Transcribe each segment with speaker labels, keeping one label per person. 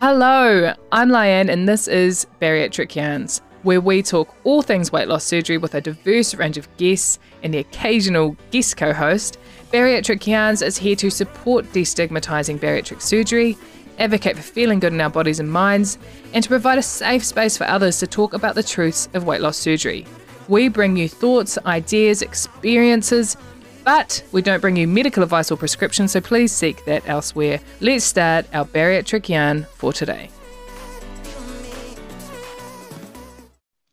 Speaker 1: Hello, I'm Lyanne, and this is Bariatric Yarns, where we talk all things weight loss surgery with a diverse range of guests and the occasional guest co host. Bariatric Yarns is here to support destigmatizing bariatric surgery, advocate for feeling good in our bodies and minds, and to provide a safe space for others to talk about the truths of weight loss surgery. We bring you thoughts, ideas, experiences, but we don't bring you medical advice or prescription, so please seek that elsewhere. Let's start our bariatric yarn for today.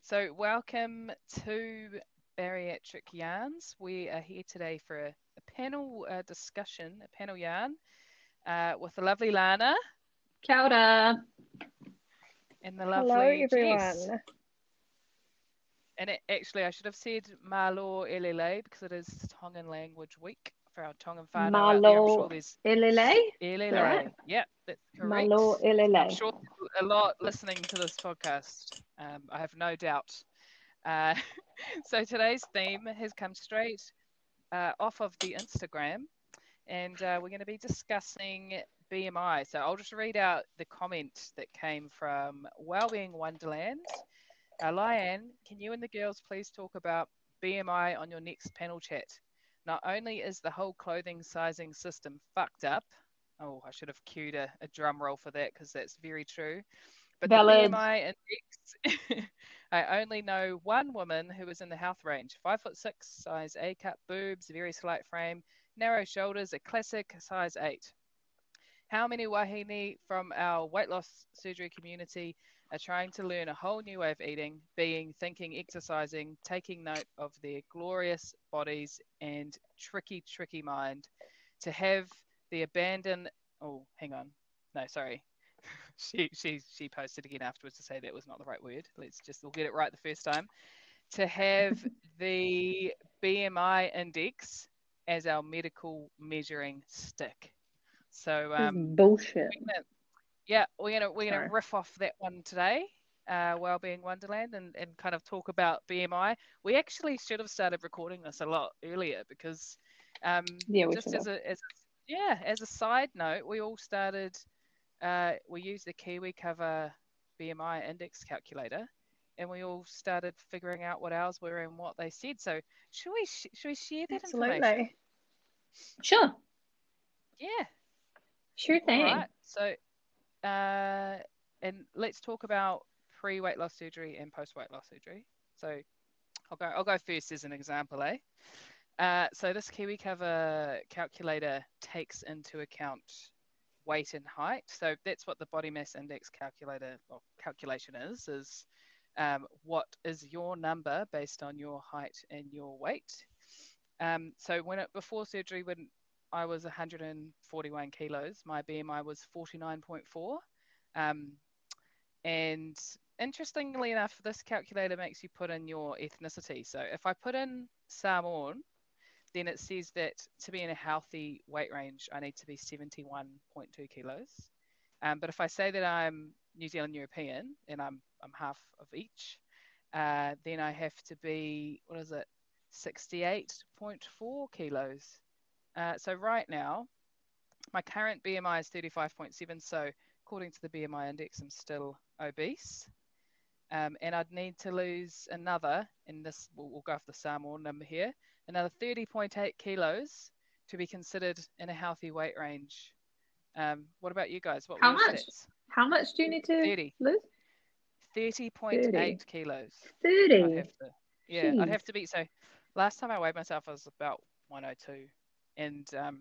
Speaker 1: So, welcome to Bariatric Yarns. We are here today for a, a panel uh, discussion, a panel yarn uh, with the lovely Lana.
Speaker 2: Kia ora.
Speaker 1: And the lovely
Speaker 2: Hello, everyone.
Speaker 1: Jess. And it, actually, I should have said Malo Elele because it is Tongan Language Week for our Tongan whānau out there. I'm
Speaker 2: Malo
Speaker 1: sure
Speaker 2: Elele.
Speaker 1: Elele.
Speaker 2: right?
Speaker 1: That's correct.
Speaker 2: Malo
Speaker 1: I'm sure a lot listening to this podcast. Um, I have no doubt. Uh, so today's theme has come straight uh, off of the Instagram, and uh, we're going to be discussing BMI. So I'll just read out the comment that came from Wellbeing Wonderland. Uh, Lyanne, can you and the girls please talk about BMI on your next panel chat? Not only is the whole clothing sizing system fucked up, oh, I should have cued a, a drum roll for that because that's very true. But
Speaker 2: Valid.
Speaker 1: the BMI index, I only know one woman who is in the health range. Five foot six, size A cup boobs, very slight frame, narrow shoulders, a classic size eight. How many wahine from our weight loss surgery community are trying to learn a whole new way of eating, being, thinking, exercising, taking note of their glorious bodies and tricky, tricky mind to have the abandon. Oh, hang on. No, sorry. she she she posted again afterwards to say that was not the right word. Let's just we'll get it right the first time. To have the BMI index as our medical measuring stick. So um,
Speaker 2: bullshit.
Speaker 1: Yeah, we're gonna we're gonna
Speaker 2: Sorry.
Speaker 1: riff off that one today, uh, Wellbeing Wonderland, and, and kind of talk about BMI. We actually should have started recording this a lot earlier because, um,
Speaker 2: Yeah,
Speaker 1: just as a as a, yeah as a side note, we all started. Uh, we used the Kiwi Cover BMI index calculator, and we all started figuring out what ours were and what they said. So should we sh- should we share that information?
Speaker 2: Absolutely. Sure.
Speaker 1: Yeah.
Speaker 2: Sure thing.
Speaker 1: right. So, uh, and let's talk about pre weight loss surgery and post weight loss surgery. So, I'll go. I'll go first as an example, eh? Uh, so this Kiwi Cover calculator takes into account weight and height. So that's what the body mass index calculator or calculation is. Is um, what is your number based on your height and your weight? Um, so when it, before surgery, when I was 141 kilos. My BMI was 49.4. Um, and interestingly enough, this calculator makes you put in your ethnicity. So if I put in Samoan, then it says that to be in a healthy weight range, I need to be 71.2 kilos. Um, but if I say that I'm New Zealand European and I'm, I'm half of each, uh, then I have to be, what is it, 68.4 kilos. Uh, so right now, my current BMI is 35.7. So according to the BMI index, I'm still obese. Um, and I'd need to lose another, and this we'll, we'll go off the Samoan number here, another 30.8 kilos to be considered in a healthy weight range. Um, what about you guys? What
Speaker 2: How much?
Speaker 1: stats?
Speaker 2: How much do you need to
Speaker 1: 30.
Speaker 2: lose?
Speaker 1: 30.8
Speaker 2: 30.
Speaker 1: kilos. I'd
Speaker 2: 30.
Speaker 1: have to, yeah, I'd have to be. So last time I weighed myself, I was about 102, and um,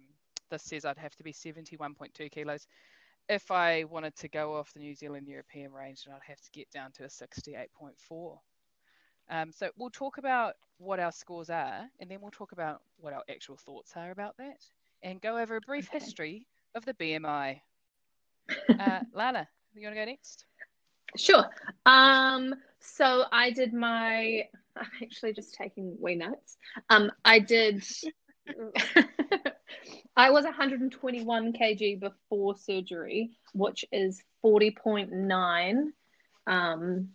Speaker 1: this says I'd have to be 71.2 kilos. If I wanted to go off the New Zealand European range, then I'd have to get down to a 68.4. Um, so we'll talk about what our scores are, and then we'll talk about what our actual thoughts are about that, and go over a brief
Speaker 2: Okay.
Speaker 1: history of the BMI. Uh, Lana, you want to go next?
Speaker 2: Sure. Um, so I did my I'm actually just taking wee notes. Um, I did I was 121 kg before surgery, which is 40.9 um,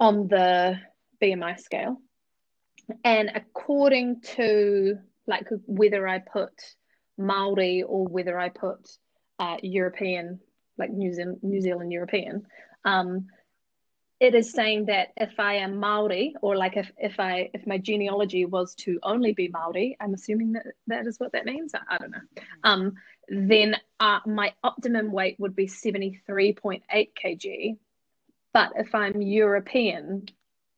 Speaker 2: on the BMI scale. And according to like whether I put Maori or whether I put uh, European, like New Zealand, New Zealand European, um, it is saying that if I am Maori, or like if, if I if my genealogy was to only be Maori, I'm assuming that that is what that means. I, I don't know. Um, then uh, my optimum weight would be 73.8 kg. But if I'm European,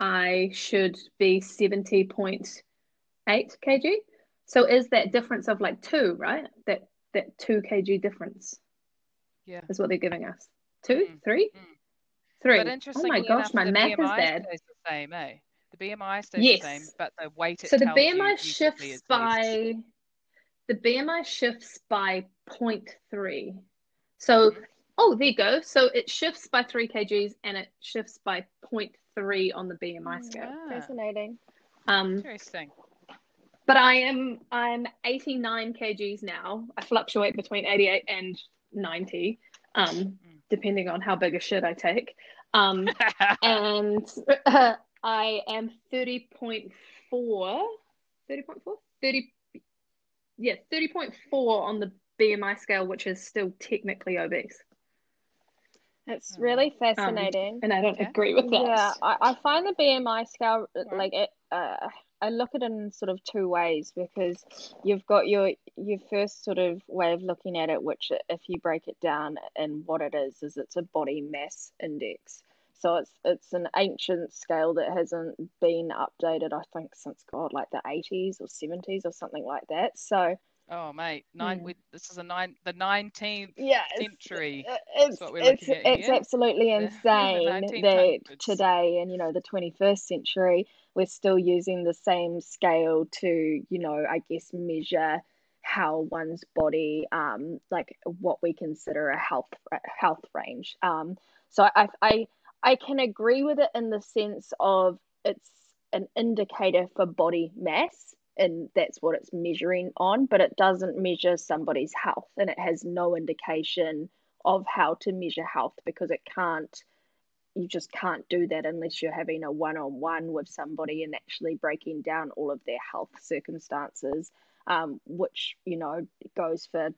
Speaker 2: I should be 70.8 kg. So is that difference of like two, right? That that two kg difference.
Speaker 1: Yeah.
Speaker 2: Is what they're giving us. Two,
Speaker 1: Mm.
Speaker 2: three,
Speaker 1: Mm.
Speaker 2: Three.
Speaker 1: But
Speaker 2: Oh
Speaker 1: interestingly
Speaker 2: my gosh,
Speaker 1: enough,
Speaker 2: my
Speaker 1: the
Speaker 2: math is
Speaker 1: BMI
Speaker 2: bad.
Speaker 1: stays the same, eh? The BMI stays
Speaker 2: Yes.
Speaker 1: the same, but the weight it
Speaker 2: So the
Speaker 1: tells
Speaker 2: BMI
Speaker 1: usually
Speaker 2: shifts by the BMI shifts by 0.3. So
Speaker 1: Mhm.
Speaker 2: oh, there you go. So it shifts by three kgs and it shifts by 0.3 on the BMI scale.
Speaker 1: Ah,
Speaker 3: Fascinating.
Speaker 2: Um,
Speaker 1: interesting.
Speaker 2: but I am I'm 89 kgs now. I fluctuate between 88 and 90, um, depending on how big a shit I take. Um, and uh, I am 30.4, 30.4, 30, yeah, 30.4 on the BMI scale, which is still technically obese.
Speaker 3: It's
Speaker 1: Oh,
Speaker 3: really
Speaker 2: Um,
Speaker 3: fascinating.
Speaker 2: and I don't
Speaker 1: Okay.
Speaker 2: agree with that.
Speaker 3: Yeah, I, I find the BMI scale like it. Uh, I look at it in sort of two ways because you've got your your first sort of way of looking at it, which if you break it down and what it is, is it's a body mass index. So it's it's an ancient scale that hasn't been updated, I think, since God, like the 80s or 70s or something like that. So
Speaker 1: oh, mate, nine.
Speaker 2: Mm.
Speaker 1: We, this is a nine. The nineteenth
Speaker 3: yeah,
Speaker 1: century.
Speaker 3: uh, it's
Speaker 1: what we're
Speaker 3: it's
Speaker 1: looking at
Speaker 3: it's absolutely insane that today and you know the 21st century we're still using the same scale to you know I guess measure how one's body um like what we consider a health health range um so I I I can agree with it in the sense of it's an indicator for body mass and that's what it's measuring on, but it doesn't measure somebody's health and it has no indication of how to measure health because it can't you just can't do that unless you're having a one-on-one with somebody and actually breaking down all of their health circumstances um, which you know goes for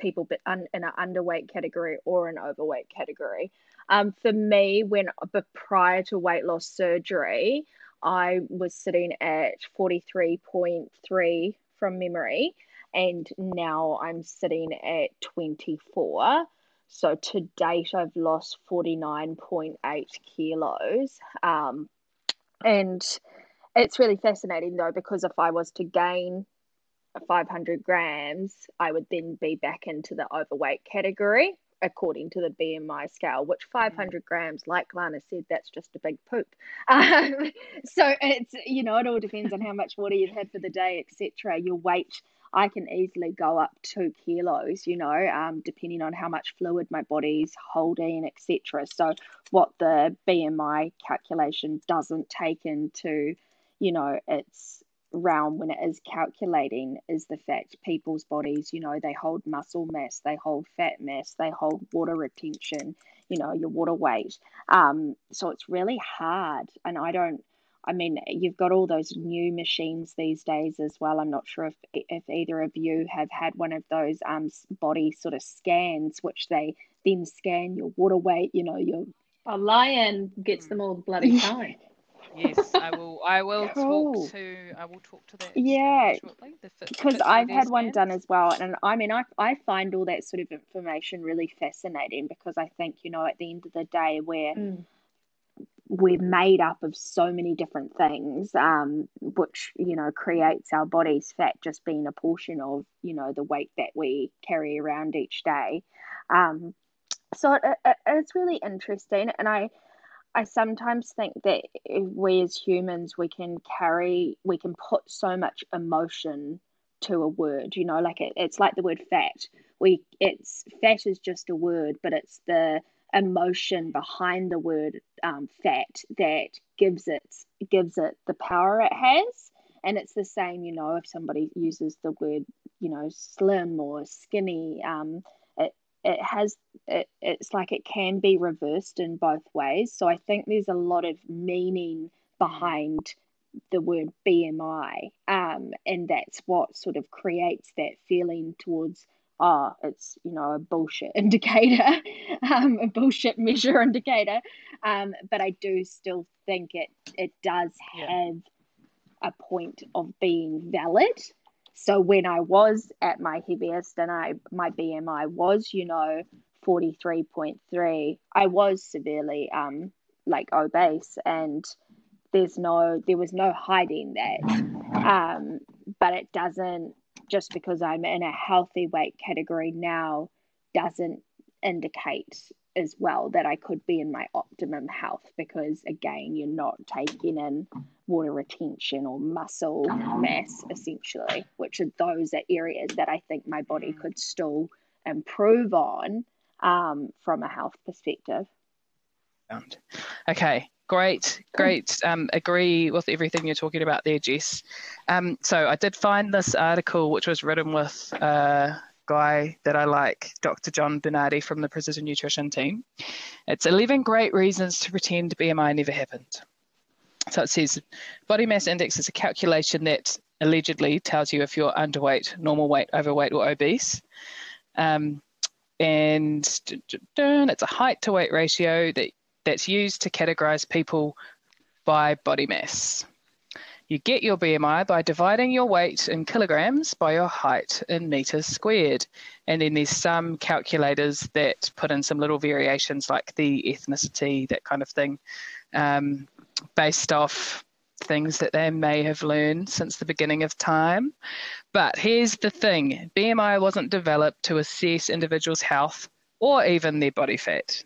Speaker 3: people in an underweight category or an overweight category. Um, for me when but prior to weight loss surgery I was sitting at 43.3 from memory, and now I'm sitting at 24. So to date, I've lost 49.8 kilos. Um, and it's really fascinating though, because if I was to gain 500 grams, I would then be back into the overweight category according to the BMI scale, which 500 grams, like Lana said, that's just a big poop. Um, so it's, you know, it all depends on how much water you've had for the day, etc. Your weight, I can easily go up two kilos, you know, um, depending on how much fluid my body's holding, etc. So what the BMI calculation doesn't take into, you know, its realm when it is calculating is the fact people's bodies, you know, they hold muscle mass, they hold fat mass, they hold water retention, you know, your water weight. Um, so it's really hard. And I don't, I mean, you've got all those new machines these days as well. I'm not sure if if either of you have had one of those um body sort of scans, which they then scan your water weight, you know, your
Speaker 2: Lyanne gets them all the bloody time.
Speaker 1: Yes, I will. I will
Speaker 3: Cool.
Speaker 1: talk to. I will talk to that. uh,
Speaker 3: Yeah,
Speaker 1: shortly.
Speaker 3: Because I've had one
Speaker 1: scans.
Speaker 3: done as well, and I mean, I I find all that sort of information really fascinating because I think you know at the end of the day we're
Speaker 2: Mm.
Speaker 3: we're made up of so many different things, um, which you know creates our body's fat just being a portion of you know the weight that we carry around each day. Um, so it, it, it's really interesting, and I I sometimes think that we as humans we can carry we can put so much emotion to a word you know like it, it's like the word fat. We it's fat is just a word but it's the emotion behind the word um, fat that gives it gives it the power it has. And it's the same you know if somebody uses the word you know slim or skinny um, it has it, it's like it can be reversed in both ways. So I think there's a lot of meaning behind the word BMI, um, and that's what sort of creates that feeling towards oh, it's you know a bullshit indicator, um, a bullshit measure indicator. Um, but I do still think it it does have a point of being valid. So when I was at my heaviest and I my BMI was, you know, 43.3, I was severely um like obese and there's no there was no hiding that. Um, but it doesn't just because I'm in a healthy weight category now doesn't indicate as well that I could be in my optimum health because again you're not taking in water retention or muscle mass essentially which are those are areas that I think my body could still improve on um, from a health perspective.
Speaker 1: Okay, great, great. Um, agree with everything you're talking about there, Jess. Um, so I did find this article, which was written with a guy that I like, Dr. John Berardi from the Precision Nutrition team. It's 11 great reasons to pretend BMI never happened. So it says body mass index is a calculation that allegedly tells you if you're underweight, normal weight, overweight, or obese. Um, and it's a height to weight ratio that, that's used to categorize people by body mass. You get your BMI by dividing your weight in kilograms by your height in meters squared. And then there's some calculators that put in some little variations like the ethnicity, that kind of thing, um, based off things that they may have learned since the beginning of time. But here's the thing BMI wasn't developed to assess individuals' health or even their body fat.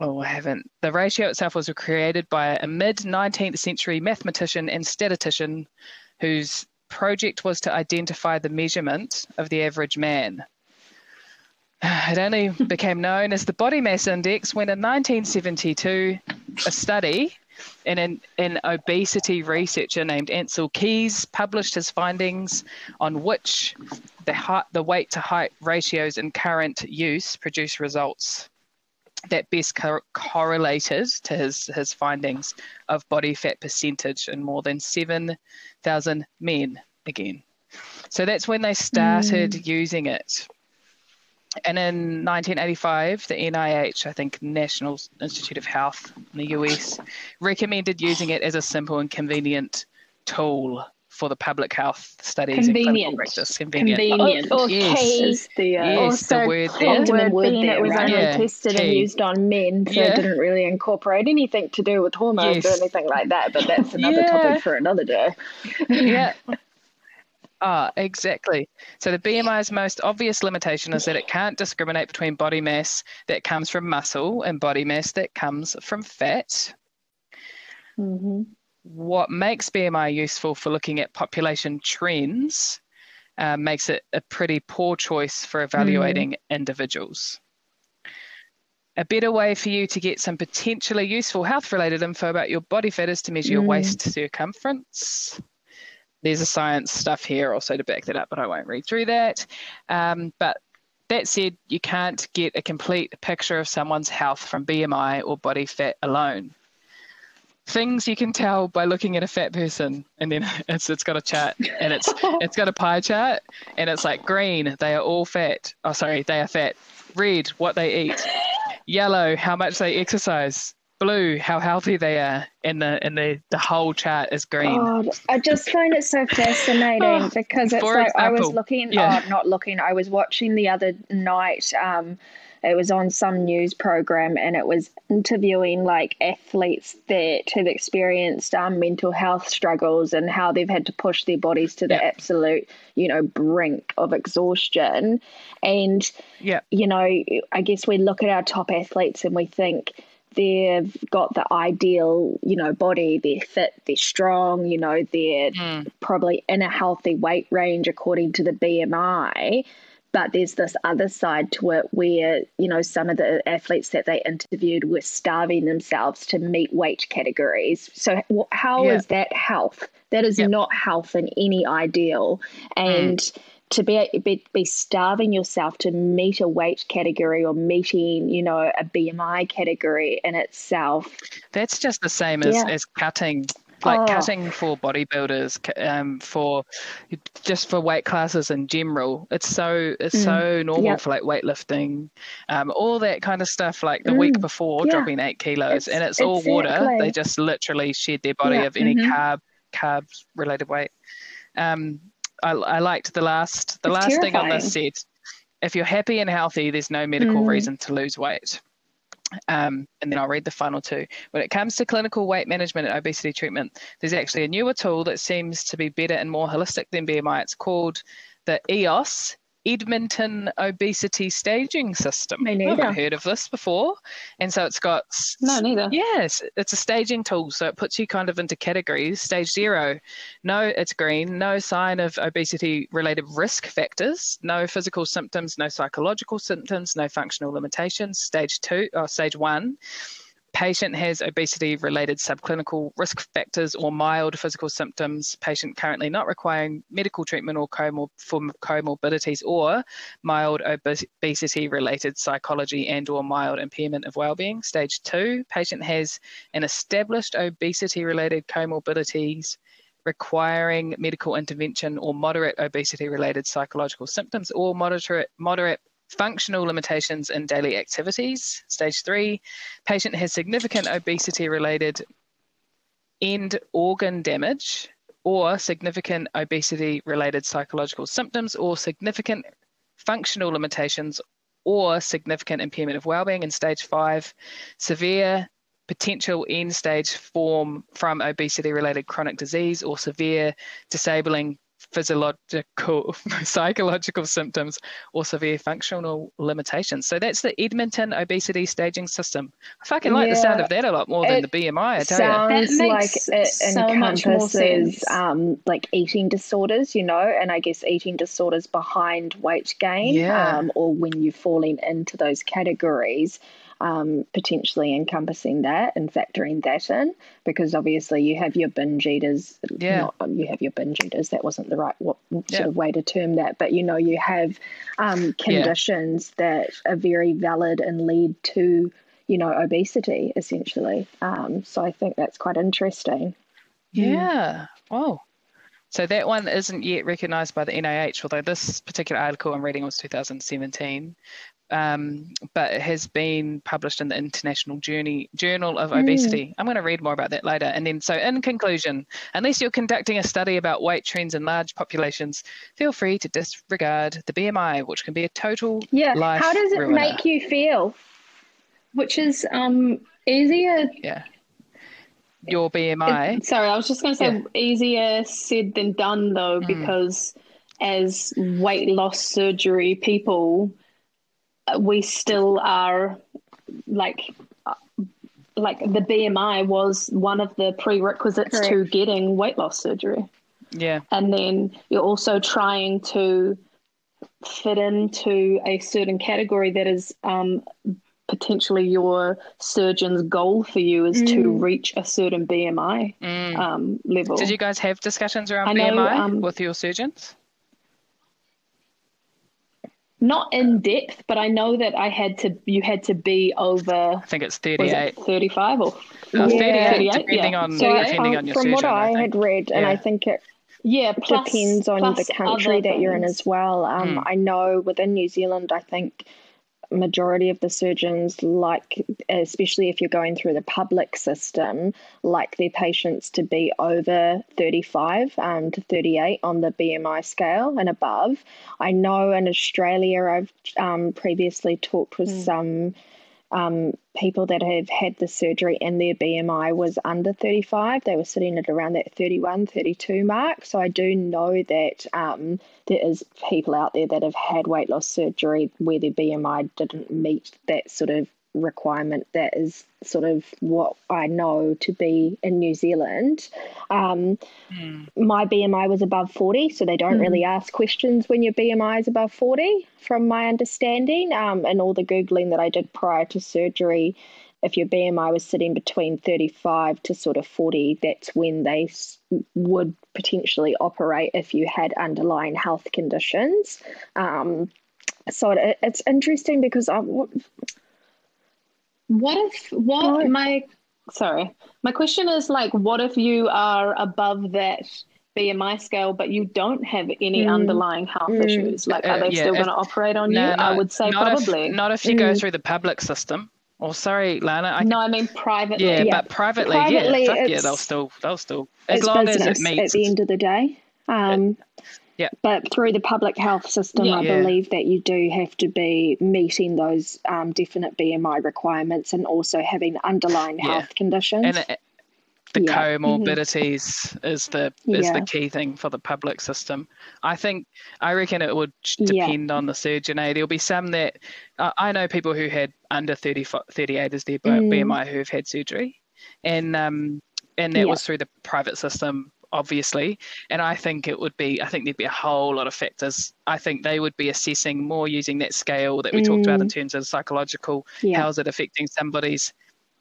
Speaker 1: Oh, I haven't. The ratio itself was created by a mid 19th century mathematician and statistician whose project was to identify the measurement of the average man. It only became known as the body mass index when in 1972 a study and an, an obesity researcher named Ancel Keys published his findings on which the, height, the weight to height ratios in current use produce results that best co- correlated to his, his findings of body fat percentage in more than 7,000 men again. So that's when they started mm. using it and in 1985, the NIH, I think National Institute of Health in the US, recommended using it as a simple and convenient tool for the public health studies convenient. and practice.
Speaker 2: Convenient. Convenient. Or,
Speaker 1: or yes.
Speaker 2: Is
Speaker 1: the, uh, yes, the word there.
Speaker 3: The
Speaker 2: word
Speaker 3: being
Speaker 2: there,
Speaker 3: it was
Speaker 2: right?
Speaker 3: only
Speaker 1: yeah.
Speaker 3: tested
Speaker 1: Key.
Speaker 3: and used on men, so
Speaker 1: Yeah.
Speaker 3: it didn't really incorporate anything to do with hormones or anything like that. But that's another
Speaker 1: Yeah.
Speaker 3: topic for another day.
Speaker 1: yeah. Ah, exactly. So the BMI's most obvious limitation is that it can't discriminate between body mass that comes from muscle and body mass that comes from fat.
Speaker 3: hmm
Speaker 1: what makes BMI useful for looking at population trends uh, makes it a pretty poor choice for evaluating individuals. A better way for you to get some potentially useful health related info about your body fat is to measure your
Speaker 3: Mm.
Speaker 1: waist circumference. There's a science stuff here also to back that up, but I won't read through that. Um, but that said, you can't get a complete picture of someone's health from BMI or body fat alone things you can tell by looking at a fat person. And then it's it's got a chart and it's it's got a pie chart and it's like green. They are all fat. Oh sorry they are fat. Red what they eat. Yellow how much they exercise. Blue how healthy they are. And the and the the whole chart is green.
Speaker 3: God, I just find it so fascinating
Speaker 1: Oh,
Speaker 3: because it's like I was looking,
Speaker 1: yeah.
Speaker 3: oh, not looking, I was watching the other night. Um, it was on some news program and it was interviewing like athletes that have experienced um, mental health struggles and how they've had to push their bodies to the
Speaker 1: Yeah.
Speaker 3: absolute, you know, brink of exhaustion. And
Speaker 1: yeah
Speaker 3: you know, I guess we look at our top athletes and we think they've got the ideal, you know, body, they're fit, they're strong, you know, they're
Speaker 1: Mm.
Speaker 3: probably in a healthy weight range according to the BMI. But there's this other side to it where, you know, some of the athletes that they interviewed were starving themselves to meet weight categories. So, how is
Speaker 1: Yeah.
Speaker 3: that health? That is
Speaker 1: Yep.
Speaker 3: not health in any ideal. And mm. to be, be be starving yourself to meet a weight category or meeting, you know, a BMI category in itself.
Speaker 1: that's just the same as,
Speaker 3: Yeah.
Speaker 1: as cutting like
Speaker 3: Oh.
Speaker 1: cutting for bodybuilders, um, for just for weight classes in general. It's so it's
Speaker 2: Mm.
Speaker 1: so normal
Speaker 3: Yep.
Speaker 1: for like weightlifting, um, all that kind of stuff. Like the week
Speaker 3: Mm.
Speaker 1: before,
Speaker 3: Yeah.
Speaker 1: dropping eight kilos,
Speaker 3: It's-
Speaker 1: and it's all water. They just literally shed their body
Speaker 3: Yeah.
Speaker 1: of any
Speaker 2: Mhm.
Speaker 1: carb carbs related weight. Um, I, I liked the last the
Speaker 3: It's
Speaker 1: last thing on this said. If you're happy and healthy, there's no medical
Speaker 3: Mm.
Speaker 1: reason to lose weight. Um, and then I'll read the final two. When it comes to clinical weight management and obesity treatment, there's actually a newer tool that seems to be better and more holistic than BMI. It's called the EOS Edmonton Obesity Staging System.
Speaker 2: Me
Speaker 1: I
Speaker 2: neither.
Speaker 1: haven't heard of this before. And so it's got
Speaker 2: No, neither.
Speaker 1: Yes, it's a staging tool. So it puts you kind of into categories. Stage zero, no, it's green, no sign of obesity related risk factors, no physical symptoms, no psychological symptoms, no functional limitations. Stage two, or stage one, patient has obesity related subclinical risk factors or mild physical symptoms. Patient currently not requiring medical treatment or comor- for comorbidities or mild obesity related psychology and or mild impairment of well-being. Stage 2, patient has an established obesity related comorbidities requiring medical intervention or moderate obesity related psychological symptoms or moderate moderate functional limitations in daily activities. Stage 3, patient has significant obesity related end organ damage or significant obesity related psychological symptoms or significant functional limitations or significant impairment of well-being in stage 5 severe potential end stage form from obesity related chronic disease or severe disabling physiological psychological symptoms or severe functional limitations so that's the edmonton obesity staging system i fucking like the sound of that a lot more than the bmi i tell you
Speaker 2: That
Speaker 3: Sounds like it
Speaker 2: so much more
Speaker 3: encompasses
Speaker 2: sense.
Speaker 3: um, like eating disorders, you know, and I guess eating disorders behind weight gain,
Speaker 1: Yeah.
Speaker 3: um, or when you're falling into those categories, um, potentially encompassing that and factoring that in, because obviously you have your binge eaters.
Speaker 1: Yeah.
Speaker 3: Not, you have your binge eaters. That wasn't the right what, sort
Speaker 1: Yeah.
Speaker 3: of way to term that, but you know you have um, conditions that are very valid and lead to you know obesity essentially. Um, so I think that's quite interesting.
Speaker 1: Yeah. Oh. So that one isn't yet recognised by the NIH, although this particular article I'm reading was 2017. Um, but it has been published in the International Journey, Journal of
Speaker 3: Mm.
Speaker 1: Obesity. I'm going to read more about that later. And then, so in conclusion, unless you're conducting a study about weight trends in large populations, feel free to disregard the BMI, which can be a total
Speaker 3: Yeah.
Speaker 1: life
Speaker 3: How does it
Speaker 1: ruiner.
Speaker 3: make you feel?
Speaker 2: Which is um easier.
Speaker 1: Yeah. Your BMI.
Speaker 2: it- sorry, I was just going to say
Speaker 1: Yeah.
Speaker 2: easier said than done though,
Speaker 1: Mm.
Speaker 2: because as weight loss surgery people, we still are like. uh, Like the BMI was one of the prerequisites to getting weight loss surgery.
Speaker 1: yeah.
Speaker 2: and then you're also trying to fit into a certain category that is um, potentially your surgeon's goal for you is to
Speaker 3: Mm.
Speaker 2: reach a certain BMI
Speaker 1: Mm.
Speaker 2: um, level.
Speaker 1: Did you guys have discussions around
Speaker 2: know,
Speaker 1: BMI
Speaker 2: um,
Speaker 1: with your surgeons?
Speaker 2: Not in depth, but I know that I had to. You had to be over.
Speaker 1: I think it's
Speaker 2: Was
Speaker 1: 38.
Speaker 2: it thirty-five or
Speaker 1: Oh,
Speaker 3: Yeah.
Speaker 1: 38,
Speaker 2: 38,
Speaker 1: depending
Speaker 2: yeah.
Speaker 1: on
Speaker 3: So
Speaker 1: depending
Speaker 3: um,
Speaker 1: on your
Speaker 3: from
Speaker 1: surgeon.
Speaker 3: what I,
Speaker 1: think.
Speaker 3: had read, and
Speaker 1: Yeah.
Speaker 3: I think it
Speaker 2: yeah? Plus,
Speaker 3: depends on the country that you're in as well. Um,
Speaker 1: Mm.
Speaker 3: I know within New Zealand, I think majority of the surgeons like, especially if you're going through the public system, like their patients to be over 35 um, to 38 on the BMI scale and above. I know in Australia, I've um, previously talked with
Speaker 2: Mm.
Speaker 3: some um, people that have had the surgery and their BMI was under 35. They were sitting at around that 31, 32 mark. So I do know that um, there is people out there that have had weight loss surgery where their BMI didn't meet that sort of requirement. That is sort of what I know to be in New Zealand. Um,
Speaker 1: Mm.
Speaker 3: my BMI was above 40, so they don't
Speaker 2: Mm.
Speaker 3: really ask questions when your BMI is above 40, from my understanding. Um, and all the Googling that I did prior to surgery, if your BMI was sitting between 35 to sort of 40, that's when they would potentially operate if you had underlying health conditions. Um, so it, it's interesting because I,
Speaker 2: What if what
Speaker 3: Right.
Speaker 2: my sorry. My question is like, what if you are above that BMI scale, but you don't have any
Speaker 3: Mm.
Speaker 2: underlying health
Speaker 3: Mm.
Speaker 2: issues? Like, are
Speaker 1: Uh,
Speaker 2: they
Speaker 1: yeah,
Speaker 2: still going to operate on
Speaker 1: No,
Speaker 2: you? I would say
Speaker 1: not
Speaker 2: probably.
Speaker 1: If, not if you go
Speaker 3: Mm.
Speaker 1: through the public system. Or sorry, Lana. I
Speaker 2: no, I mean privately.
Speaker 1: yeah,
Speaker 3: Yeah.
Speaker 1: but privately,
Speaker 3: Privately,
Speaker 1: yeah, fuck yeah, they'll still, they'll still, as
Speaker 3: it's
Speaker 1: long
Speaker 3: business
Speaker 1: as it meets.
Speaker 3: at the end of the day. Um,
Speaker 1: yeah.
Speaker 3: But through the public health system,
Speaker 2: Yeah.
Speaker 3: I
Speaker 1: Yeah.
Speaker 3: believe that you do have to be meeting those um, definite BMI requirements and also having underlying
Speaker 1: Yeah.
Speaker 3: health conditions.
Speaker 1: and it, the
Speaker 3: Yeah. Mm-hmm.
Speaker 1: comorbidities is the is
Speaker 3: Yeah.
Speaker 1: the key thing for the public system. I think I reckon it would ch-
Speaker 3: Yeah.
Speaker 1: depend on the surgeon. Eh? There'll be some that uh, I know people who had under 30, 38 as their B-
Speaker 3: Mm.
Speaker 1: BMI who have had surgery, and um and that
Speaker 3: Yeah.
Speaker 1: was through the private system obviously and i think it would be i think there'd be a whole lot of factors i think they would be assessing more using that scale that we talked about in
Speaker 3: Mm.
Speaker 1: terms of psychological
Speaker 3: yeah.
Speaker 1: how's it affecting somebody's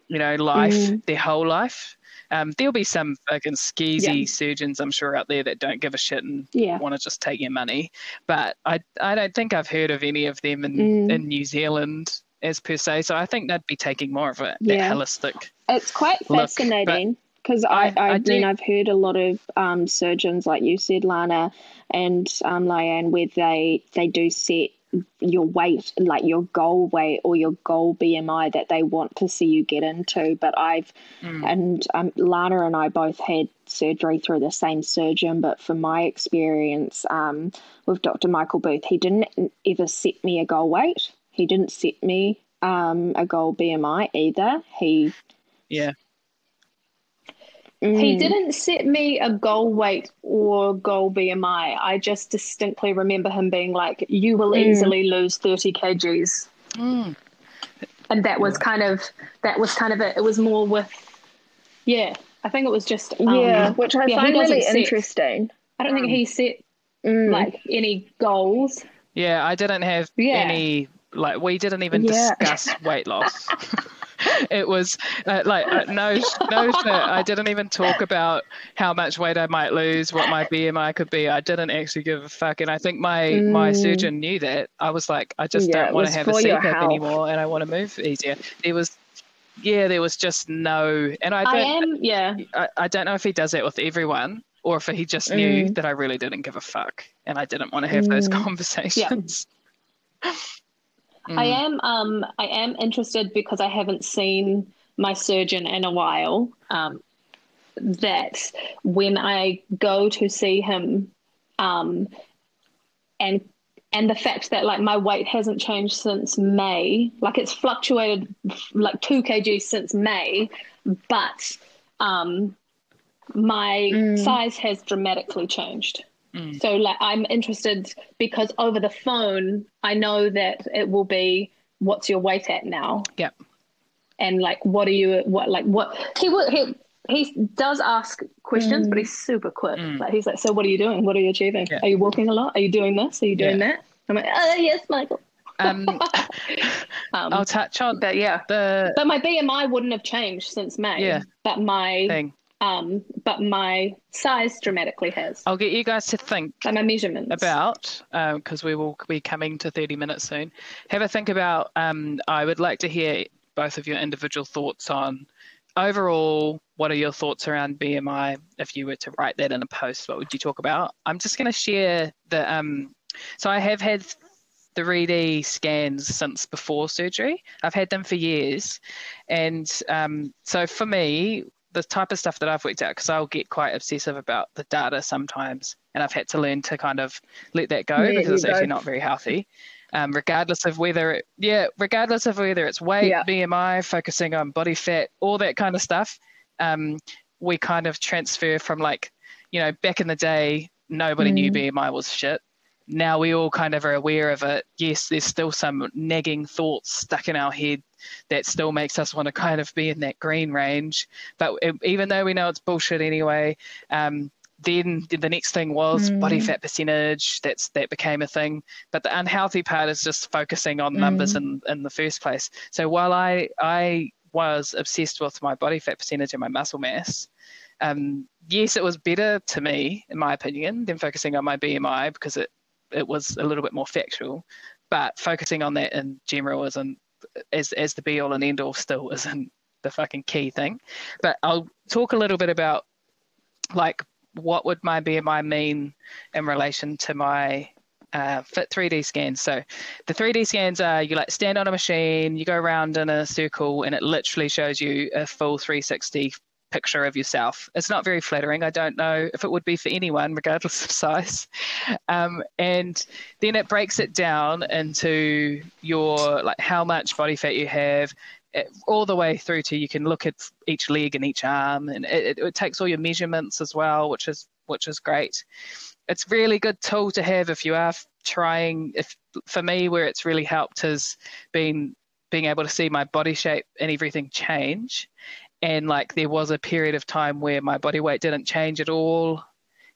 Speaker 1: you know life
Speaker 3: Mm.
Speaker 1: their whole life um, there'll be some fucking skeezy
Speaker 2: Yeah.
Speaker 1: surgeons i'm sure out there that don't give a shit and
Speaker 3: yeah.
Speaker 1: want to just take your money but i i don't think i've heard of any of them in
Speaker 3: Mm.
Speaker 1: in new zealand as per se so i think they'd be taking more of a
Speaker 3: Yeah.
Speaker 1: that holistic
Speaker 3: It's quite
Speaker 1: Look,
Speaker 3: fascinating because I,
Speaker 1: I-
Speaker 3: I,
Speaker 1: I
Speaker 3: mean, I've heard a lot of um, surgeons, like you said, Lana and um, Lyanne, where they, they do set your weight, like your goal weight or your goal BMI that they want to see you get into. But I've,
Speaker 1: Mm.
Speaker 3: and um, Lana and I both had surgery through the same surgeon, but from my experience um, with Dr. Michael Booth, he didn't ever set me a goal weight. He didn't set me um, a goal BMI either. He
Speaker 1: yeah
Speaker 2: He
Speaker 3: Mm.
Speaker 2: didn't set me a goal weight or goal BMI. I just distinctly remember him being like, "You will
Speaker 3: Mm.
Speaker 2: easily lose thirty kgs,"
Speaker 1: Mm.
Speaker 2: and that was kind of that was kind of it. It was more with, yeah. I think it was just um,
Speaker 3: yeah, which I
Speaker 2: yeah,
Speaker 3: find really
Speaker 2: set-
Speaker 3: interesting.
Speaker 2: I don't think he set
Speaker 3: Mm.
Speaker 2: like any goals.
Speaker 1: Yeah, I didn't have
Speaker 2: Yeah.
Speaker 1: any like we didn't even
Speaker 3: Yeah.
Speaker 1: discuss weight loss. it was uh, like uh, no no shit. I didn't even talk about how much weight I might lose, what my BMI could be. I didn't actually give a fuck, and I think my my
Speaker 3: Mm.
Speaker 1: surgeon knew that. I was like, I just
Speaker 3: Yeah,
Speaker 1: don't want to have a CPAP anymore, and I want to move easier. There was. Yeah, there was just no, and I
Speaker 2: I
Speaker 1: don't.
Speaker 2: am, yeah.
Speaker 1: I, I don't know if he does that with everyone or if he just knew
Speaker 3: Mm.
Speaker 1: that I really didn't give a fuck and I didn't want to have those
Speaker 3: Mm.
Speaker 1: conversations.
Speaker 2: I
Speaker 1: Mm.
Speaker 2: am um I am interested because I haven't seen my surgeon in a while. Um, that when I go to see him, um, and and the fact that like my weight hasn't changed since May, like it's fluctuated like two kg since May, but um, my
Speaker 3: Mm.
Speaker 2: size has dramatically changed.
Speaker 1: Mm.
Speaker 2: So like I'm interested because over the phone I know that it will be what's your weight at now?
Speaker 1: Yep.
Speaker 2: And like what are you what like what he will he he does ask questions
Speaker 3: Mm.
Speaker 2: but he's super quick.
Speaker 1: Mm.
Speaker 2: Like he's like, So what are you doing? What are you achieving?
Speaker 1: Yeah.
Speaker 2: Are you walking a lot? Are you doing this? Are you doing that? I'm like, Oh yes, Michael.
Speaker 1: Um,
Speaker 2: Um,
Speaker 1: I'll touch on
Speaker 2: that. yeah.
Speaker 1: the
Speaker 2: But my BMI wouldn't have changed since May.
Speaker 1: Yeah.
Speaker 2: But my
Speaker 1: thing.
Speaker 2: Um but my size dramatically has.
Speaker 1: I'll get you guys to think
Speaker 2: Like my measurements.
Speaker 1: about because we will be coming to 30 minutes soon. Have a think about. Um, I would like to hear both of your individual thoughts on overall. What are your thoughts around BMI? If you were to write that in a post, what would you talk about? I'm just going to share the. Um, so I have had 3D scans since before surgery. I've had them for years, and um, so for me, the type of stuff that I've worked out because I'll get quite obsessive about the data sometimes, and I've had to learn to kind of let that go
Speaker 3: Yeah,
Speaker 1: because it's actually not very healthy. Um, regardless of whether it, yeah, regardless of whether it's weight,
Speaker 3: Yeah.
Speaker 1: BMI, focusing on body fat, all that kind of stuff, um, we kind of transfer from like, you know, back in the day, nobody knew
Speaker 3: Mm.
Speaker 1: BMI was shit. Now we all kind of are aware of it. Yes, there's still some nagging thoughts stuck in our head that still makes us want to kind of be in that green range. But e- even though we know it's bullshit anyway, um, then the next thing was body
Speaker 3: Mm.
Speaker 1: fat percentage. That's that became a thing. But the unhealthy part is just focusing on numbers in, in the first place. So while I I was obsessed with my body fat percentage and my muscle mass, um, yes, it was better to me, in my opinion, than focusing on my BMI because it it was a little bit more factual. But focusing on that in general isn't as as the be all and end all still isn't the fucking key thing. But I'll talk a little bit about like what would my BMI mean in relation to my uh, fit 3D scans. So the 3D scans are you like stand on a machine, you go around in a circle, and it literally shows you a full 360 picture of yourself. It's not very flattering. I don't know if it would be for anyone, regardless of size. Um, and then it breaks it down into your like how much body fat you have, it, all the way through to you can look at each leg and each arm, and it, it, takes all your measurements as well, which is which is great. It's really good tool to have if you are trying. If for me, where it's really helped has been being able to see my body shape and everything change, and like there was a period of time where my body weight didn't change at all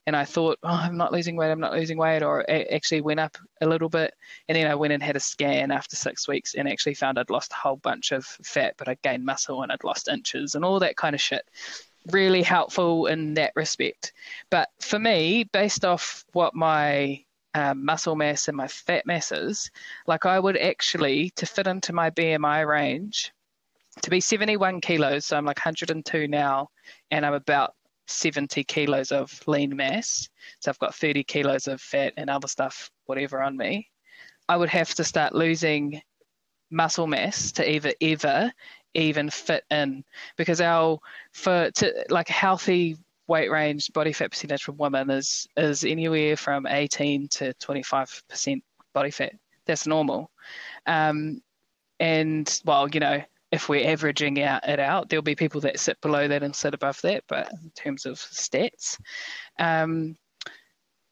Speaker 1: and I thought, oh, I'm not losing weight, I'm not losing weight, or it actually went up a little bit. And then I went and had a scan after six weeks and actually found I'd lost a whole bunch of fat, but I gained muscle and I'd lost inches and all that kind of shit. Really helpful in that respect. But for me, based off what my um, muscle mass and my fat mass is, like I would actually, to fit into my BMI range, to be 71 kilos, so I'm like 102 now, and I'm about 70 kilos of lean mass. So I've got 30 kilos of fat and other stuff, whatever on me. I would have to start losing muscle mass to ever, ever even fit in because our, for to, like healthy weight range body fat percentage for women is, is anywhere from 18 to 25% body fat. That's normal. Um, and well, you know, if we're averaging out it out, there'll be people that sit below that and sit above that, but in terms of stats. Um,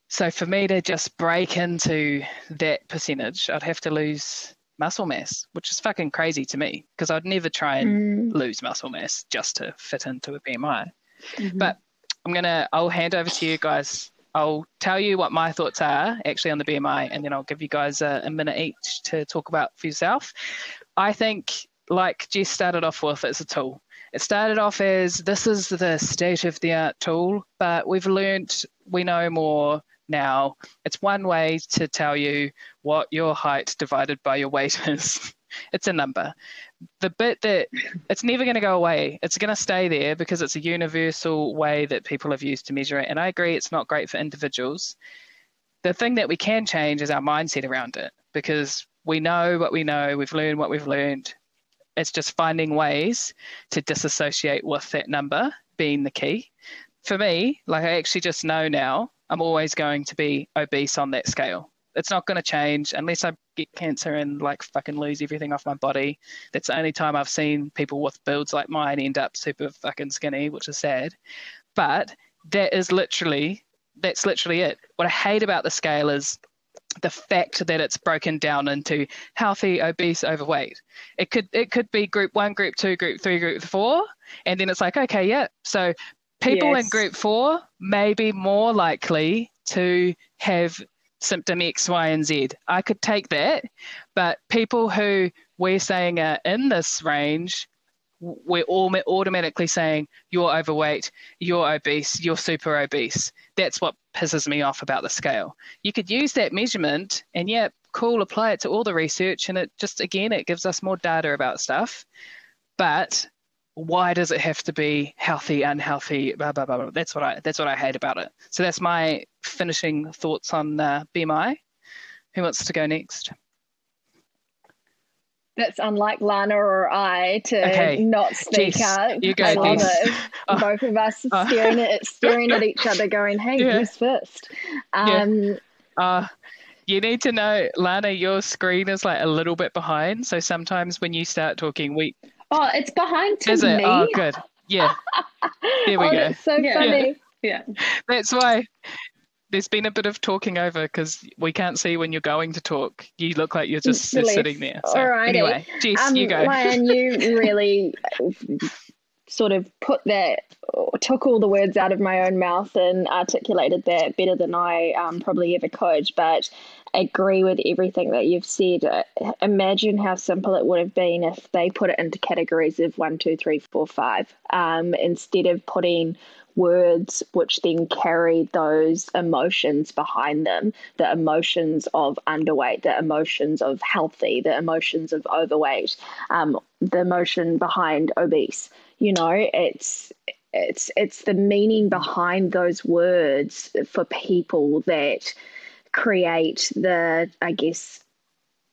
Speaker 1: so for me to just break into that percentage, I'd have to lose muscle mass, which is fucking crazy to me because I'd never try and mm. lose muscle mass just to fit into a BMI. Mm-hmm. But I'm gonna, I'll hand over to you guys. I'll tell you what my thoughts are actually on the BMI, and then I'll give you guys a, a minute each to talk about for yourself. I think like Jess started off with, it's a tool. It started off as this is the state of the art tool, but we've learned we know more now. It's one way to tell you what your height divided by your weight is. it's a number. The bit that it's never going to go away, it's going to stay there because it's a universal way that people have used to measure it. And I agree, it's not great for individuals. The thing that we can change is our mindset around it because we know what we know, we've learned what we've learned, it's just finding ways to disassociate with that number being the key. For me, like I actually just know now, I'm always going to be obese on that scale. It's not going to change unless I get cancer and like fucking lose everything off my body. That's the only time I've seen people with builds like mine end up super fucking skinny, which is sad. But that is literally that's literally it. What I hate about the scale is the fact that it's broken down into healthy, obese, overweight. It could it could be group one, group two, group three, group four, and then it's like okay, yeah. So people yes. in group four may be more likely to have symptom X, Y, and Z. I could take that, but people who we're saying are in this range we're all automatically saying you're overweight, you're obese, you're super obese. That's what pisses me off about the scale. You could use that measurement and yeah, cool, apply it to all the research and it just again it gives us more data about stuff. But why does it have to be healthy, unhealthy, blah blah blah. blah. That's what I that's what I hate about it. So that's my finishing thoughts on uh, BMI. Who wants to go next?
Speaker 3: That's unlike Lana or I to okay. not speak Jess, out.
Speaker 1: You go, I love it.
Speaker 3: Oh. Both of us oh. staring at staring at each other, going, "Hey, yeah. who's first? Um,
Speaker 1: yeah. uh, you need to know, Lana, your screen is like a little bit behind. So sometimes when you start talking, we.
Speaker 3: Oh, it's behind to
Speaker 1: is
Speaker 3: me.
Speaker 1: It? Oh, good. Yeah. There we
Speaker 3: oh,
Speaker 1: go.
Speaker 3: That's so yeah. funny.
Speaker 2: Yeah.
Speaker 1: That's why there's been a bit of talking over because we can't see when you're going to talk. You look like you're just sitting there. So anyway, Jess, um, you go.
Speaker 3: Lyanne, you really sort of put that, took all the words out of my own mouth and articulated that better than I um, probably ever could. But agree with everything that you've said. Imagine how simple it would have been if they put it into categories of one, two, three, four, five, um, instead of putting words which then carry those emotions behind them the emotions of underweight, the emotions of healthy, the emotions of overweight, um, the emotion behind obese. You know, it's it's it's the meaning behind those words for people that create the I guess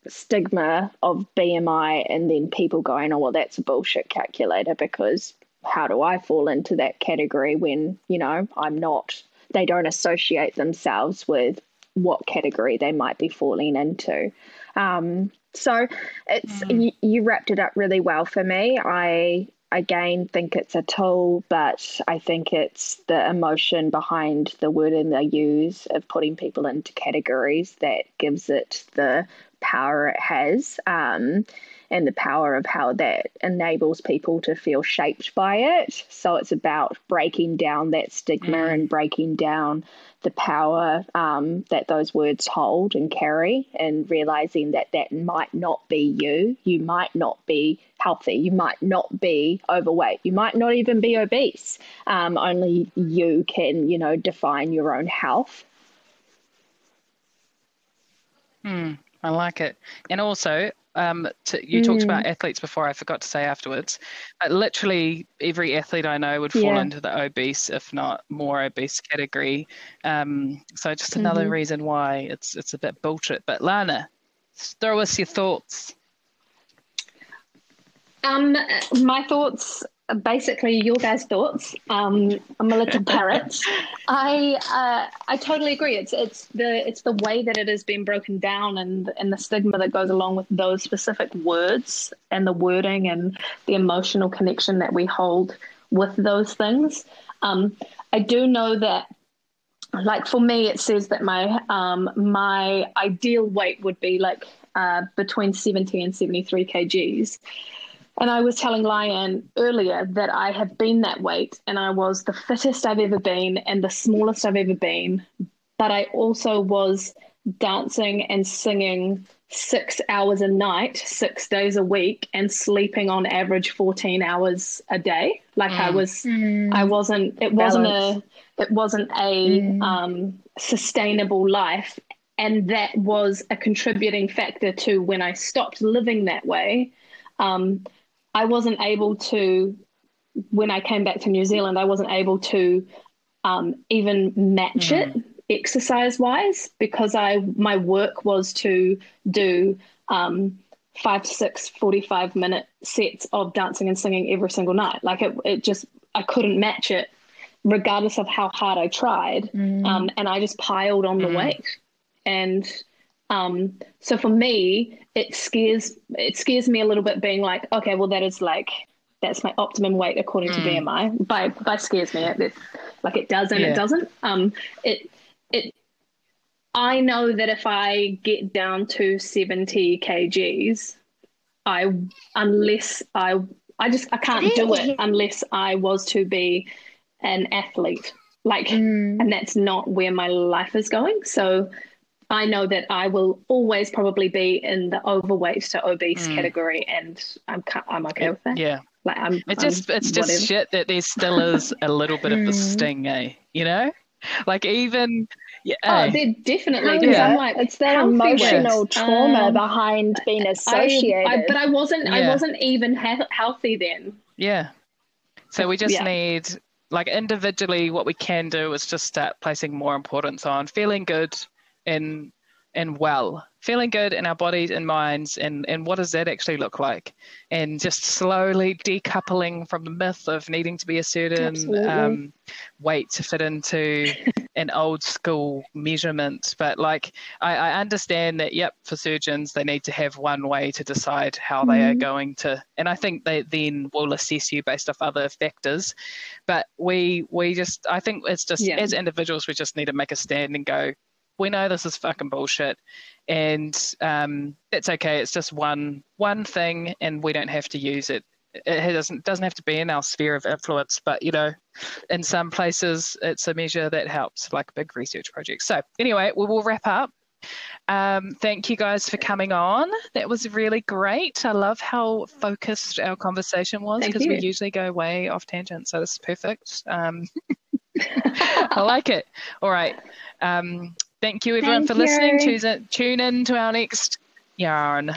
Speaker 3: stigma of BMI and then people going, oh, well, that's a bullshit calculator because how do I fall into that category when, you know, I'm not, they don't associate themselves with what category they might be falling into. Um, so it's mm. you, you wrapped it up really well for me. I again think it's a tool, but I think it's the emotion behind the wording they use of putting people into categories that gives it the power it has um, and the power of how that enables people to feel shaped by it. So it's about breaking down that stigma mm. and breaking down the power um, that those words hold and carry, and realizing that that might not be you. You might not be healthy. You might not be overweight. You might not even be obese. Um, only you can, you know, define your own health.
Speaker 1: Hmm. I like it. And also, um, to, you mm. talked about mm. athletes before. I forgot to say afterwards. But literally, every athlete I know would fall yeah. into the obese, if not more obese category. Um, so just another mm-hmm. reason why it's it's a bit bullshit. But Lana, throw us your thoughts.
Speaker 2: Um, my thoughts basically your guys' thoughts. Um, I'm a little parrot. I uh, I totally agree. It's it's the it's the way that it has been broken down and and the stigma that goes along with those specific words and the wording and the emotional connection that we hold with those things. Um, I do know that. Like for me, it says that my um, my ideal weight would be like uh, between 70 and 73 kgs. And I was telling Lyanne earlier that I have been that weight and I was the fittest I've ever been and the smallest I've ever been. But I also was dancing and singing six hours a night, six days a week, and sleeping on average 14 hours a day. Like mm. I was, mm. I wasn't, it wasn't Balance. a, it wasn't a mm. um, sustainable life. And that was a contributing factor to when I stopped living that way. Um, I wasn't able to, when I came back to New Zealand, I wasn't able to um, even match mm. it exercise wise because I my work was to do um, five to six 45 minute sets of dancing and singing every single night. Like it, it just, I couldn't match it regardless of how hard I tried. Mm. Um, and I just piled on the mm. weight. And um, so for me, it scares it scares me a little bit being like, okay, well that is like that's my optimum weight according mm. to BMI. By by scares me. It, it, like it does and yeah. it doesn't. Um, it it. I know that if I get down to seventy kgs, I unless I I just I can't do it unless I was to be an athlete. Like, mm. and that's not where my life is going. So I know that I will always probably be in the overweight to obese mm. category, and I'm I'm okay with that.
Speaker 1: Yeah,
Speaker 2: like I'm.
Speaker 1: It's just I'm it's just whatever. shit that there still is a little bit of the mm. sting, eh? You know, like even. Yeah,
Speaker 2: oh, eh? there definitely. Yeah. I'm like,
Speaker 3: it's that emotional words. trauma um, behind being associated. I,
Speaker 2: I, but I wasn't. Yeah. I wasn't even he- healthy then.
Speaker 1: Yeah. So we just yeah. need, like, individually, what we can do is just start placing more importance on feeling good and and well feeling good in our bodies and minds and and what does that actually look like and just slowly decoupling from the myth of needing to be a certain um, weight to fit into an old school measurement but like I, I, understand that yep for surgeons they need to have one way to decide how mm-hmm. they are mm-hmm. going to and i think they then will assess you based off other factors but we we just i think it's just yeah. as individuals we just need to make a stand and go we know this is fucking bullshit, and um, it's okay. It's just one one thing, and we don't have to use it. It doesn't doesn't have to be in our sphere of influence, but you know, in some places it's a measure that helps, like big research projects. So anyway, we will wrap up. Um, thank you guys for coming on. That was really great. I love how focused our conversation was because we usually go way off tangent. So this is perfect. Um, I like it. All right. Um, thank you everyone
Speaker 2: Thank
Speaker 1: for listening.
Speaker 2: you.
Speaker 1: Tune, tune in to our next yarn.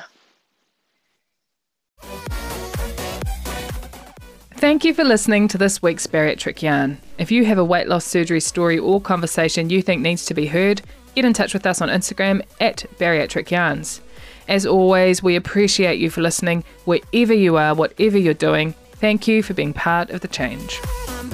Speaker 1: Thank you for listening to this week's bariatric yarn. If you have a weight loss surgery story or conversation you think needs to be heard, get in touch with us on Instagram at bariatric yarns. As always, we appreciate you for listening wherever you are, whatever you're doing. Thank you for being part of the change.
Speaker 4: I'm